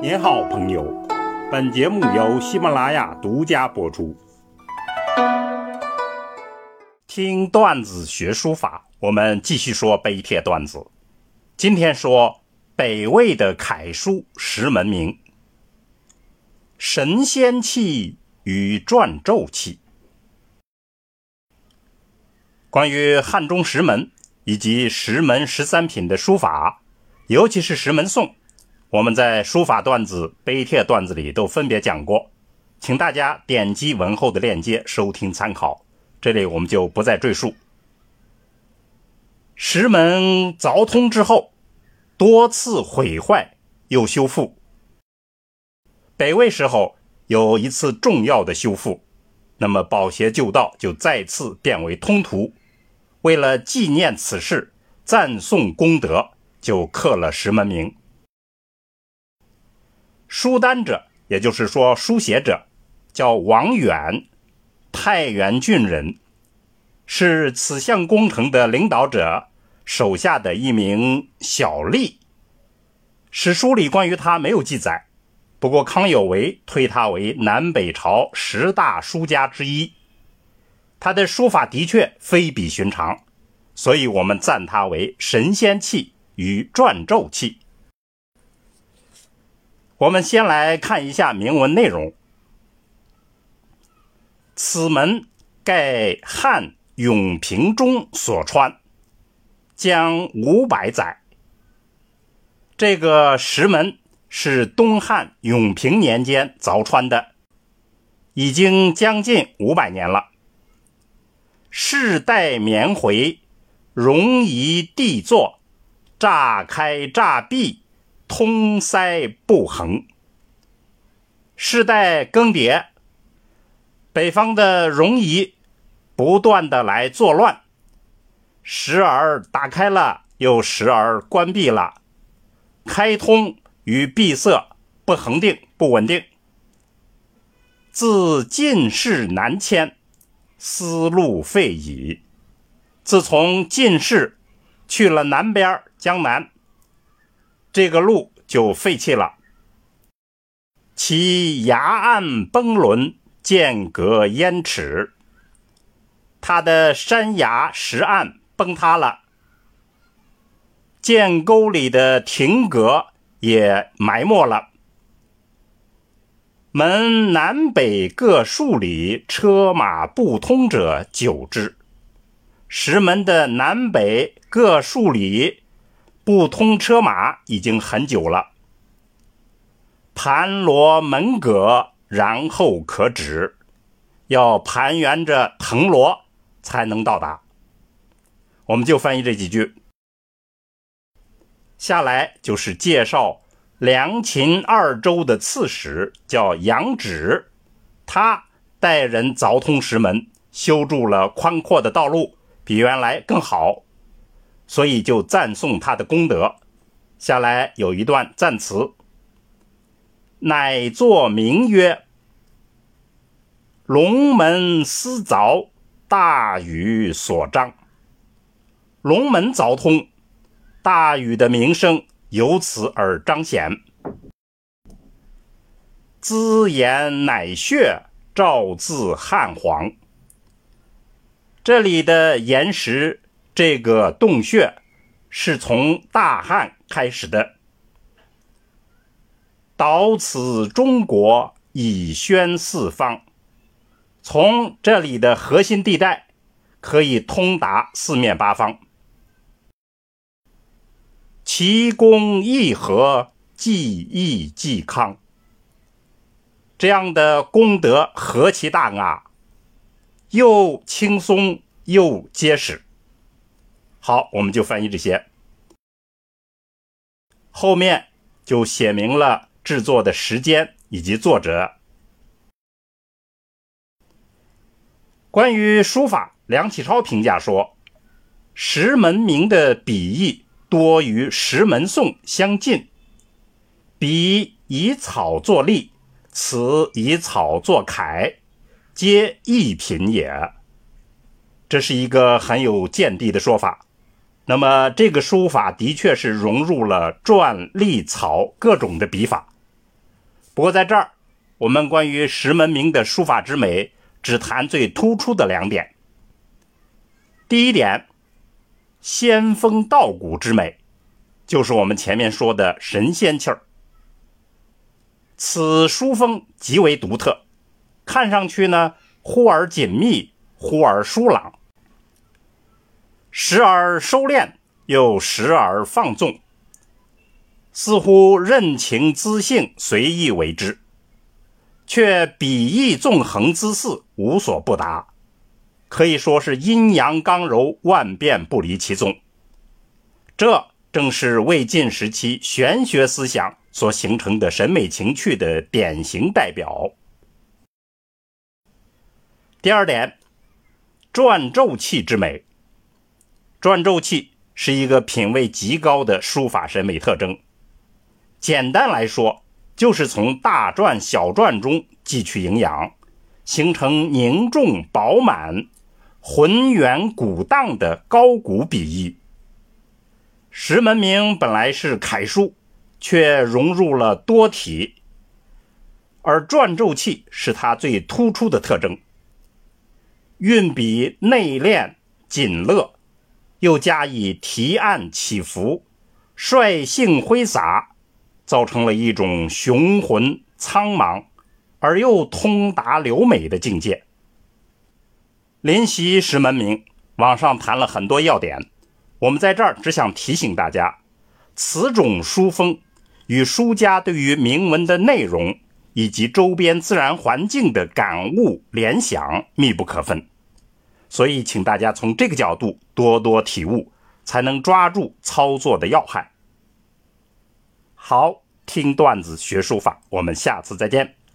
您好，朋友。本节目由喜马拉雅独家播出。听段子学书法，我们继续说碑帖段子。今天说北魏的楷书石门铭，神仙气与篆咒气。关于汉中石门以及石门十三品的书法，尤其是石门颂。我们在书法段子、碑帖段子里都分别讲过，请大家点击文后的链接收听参考。这里我们就不再赘述。石门凿通之后，多次毁坏又修复。北魏时候有一次重要的修复，那么保协旧道就再次变为通途。为了纪念此事，赞颂功德，就刻了石门铭。书单者，也就是说书写者，叫王远，太原郡人，是此项工程的领导者手下的一名小吏。史书里关于他没有记载，不过康有为推他为南北朝十大书家之一。他的书法的确非比寻常，所以我们赞他为神仙气与篆咒气。我们先来看一下铭文内容。此门盖汉永平中所穿，将五百载。这个石门是东汉永平年间凿穿的，已经将近五百年了。世代绵回，容夷地坐，乍开乍闭。通塞不横，世代更迭，北方的戎夷不断的来作乱，时而打开了，又时而关闭了，开通与闭塞不恒定、不稳定。自进士南迁，思路废矣。自从进士去了南边江南。这个路就废弃了，其崖岸崩沦，间隔烟尺。它的山崖石岸崩塌了，涧沟里的亭阁也埋没了。门南北各数里，车马不通者九之。石门的南北各数里。不通车马已经很久了，盘罗门阁，然后可止，要盘旋着藤萝才能到达。我们就翻译这几句，下来就是介绍梁秦二州的刺史叫杨芷，他带人凿通石门，修筑了宽阔的道路，比原来更好。所以就赞颂他的功德。下来有一段赞词：“乃作名曰‘龙门思凿，大禹所章’。龙门凿通，大禹的名声由此而彰显。资言乃血，照自汉皇。这里的岩石。”这个洞穴是从大汉开始的，导此中国以宣四方。从这里的核心地带可以通达四面八方。其功义和，既义既康。这样的功德何其大啊！又轻松又结实。好，我们就翻译这些，后面就写明了制作的时间以及作者。关于书法，梁启超评价说：“石门铭的笔意多与石门颂相近，笔以草作隶，词以草作楷，皆异品也。”这是一个很有见地的说法。那么，这个书法的确是融入了篆、隶、草各种的笔法，不过在这儿，我们关于石门铭的书法之美，只谈最突出的两点。第一点，仙风道骨之美，就是我们前面说的神仙气儿。此书风极为独特，看上去呢，忽而紧密，忽而疏朗，时而收敛，又时而放纵，似乎任情恣性，随意为之，却笔意纵横之势无所不达。可以说是阴阳刚柔万变不离其宗，这正是魏晋时期玄学思想所形成的审美情趣的典型代表。第二点，转轴器之美。篆骤气是一个品位极高的书法审美特征。简单来说，就是从大篆、小篆中汲取营养，形成凝重饱满。浑圆鼓荡的高古笔意。石门铭本来是楷书，却融入了多体，而篆骤气是它最突出的特征。运笔内敛紧勒，又加以提按起伏，率性挥洒，造成了一种雄浑苍茫而又通达流美的境界。临习石门铭，网上谈了很多要点，我们在这儿只想提醒大家，此种书风与书家对于铭文的内容以及周边自然环境的感悟联想密不可分，所以请大家从这个角度多多体悟，才能抓住操作的要害。好，听段子学书法，我们下次再见。